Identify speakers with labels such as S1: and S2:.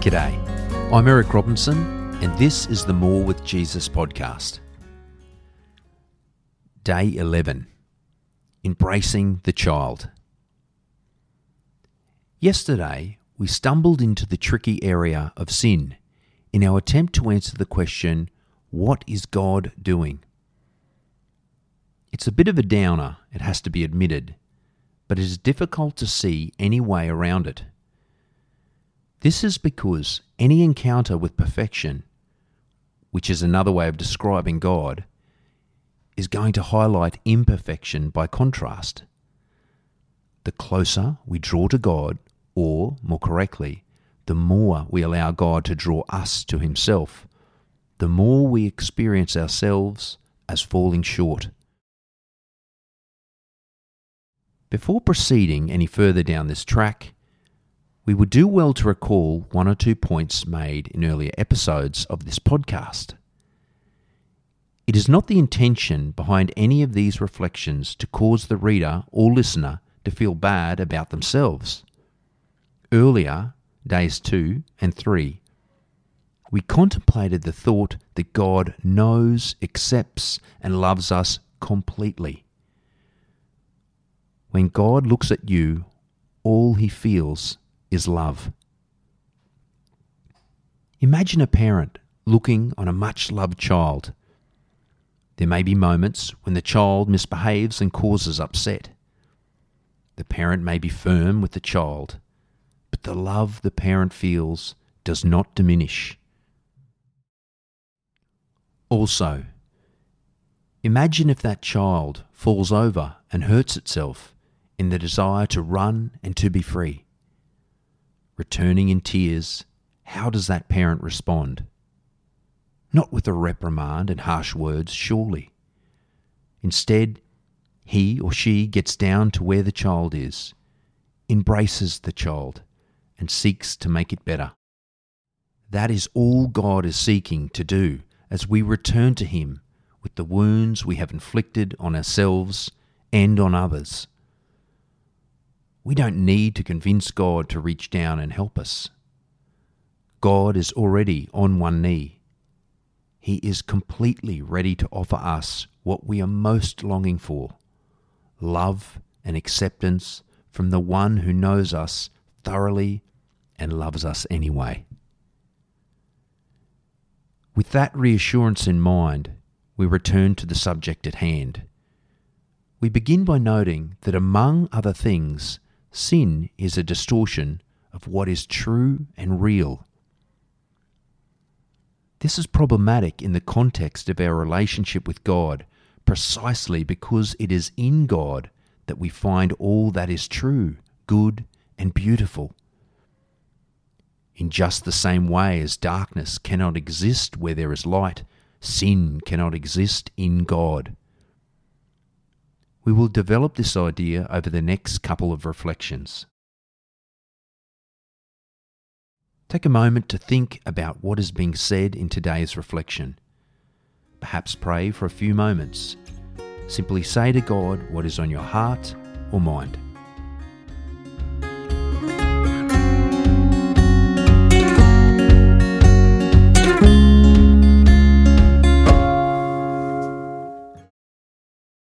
S1: G'day, I'm Eric Robinson, and this is the More with Jesus podcast. Day 11 Embracing the Child. Yesterday, we stumbled into the tricky area of sin in our attempt to answer the question what is God doing? It's a bit of a downer, it has to be admitted, but it is difficult to see any way around it. This is because any encounter with perfection, which is another way of describing God, is going to highlight imperfection by contrast. The closer we draw to God, or more correctly, the more we allow God to draw us to Himself, the more we experience ourselves as falling short. Before proceeding any further down this track, we would do well to recall one or two points made in earlier episodes of this podcast. It is not the intention behind any of these reflections to cause the reader or listener to feel bad about themselves. Earlier, days 2 and 3, we contemplated the thought that God knows, accepts, and loves us completely. When God looks at you, all he feels is love. Imagine a parent looking on a much loved child. There may be moments when the child misbehaves and causes upset. The parent may be firm with the child, but the love the parent feels does not diminish. Also, imagine if that child falls over and hurts itself in the desire to run and to be free. Returning in tears, how does that parent respond? Not with a reprimand and harsh words, surely. Instead, he or she gets down to where the child is, embraces the child, and seeks to make it better. That is all God is seeking to do as we return to Him with the wounds we have inflicted on ourselves and on others. We don't need to convince God to reach down and help us. God is already on one knee. He is completely ready to offer us what we are most longing for love and acceptance from the one who knows us thoroughly and loves us anyway. With that reassurance in mind, we return to the subject at hand. We begin by noting that, among other things, sin is a distortion of what is true and real. This is problematic in the context of our relationship with God, precisely because it is in God that we find all that is true, good, and beautiful. In just the same way as darkness cannot exist where there is light, sin cannot exist in God. We will develop this idea over the next couple of reflections. Take a moment to think about what is being said in today's reflection. Perhaps pray for a few moments. Simply say to God what is on your heart or mind.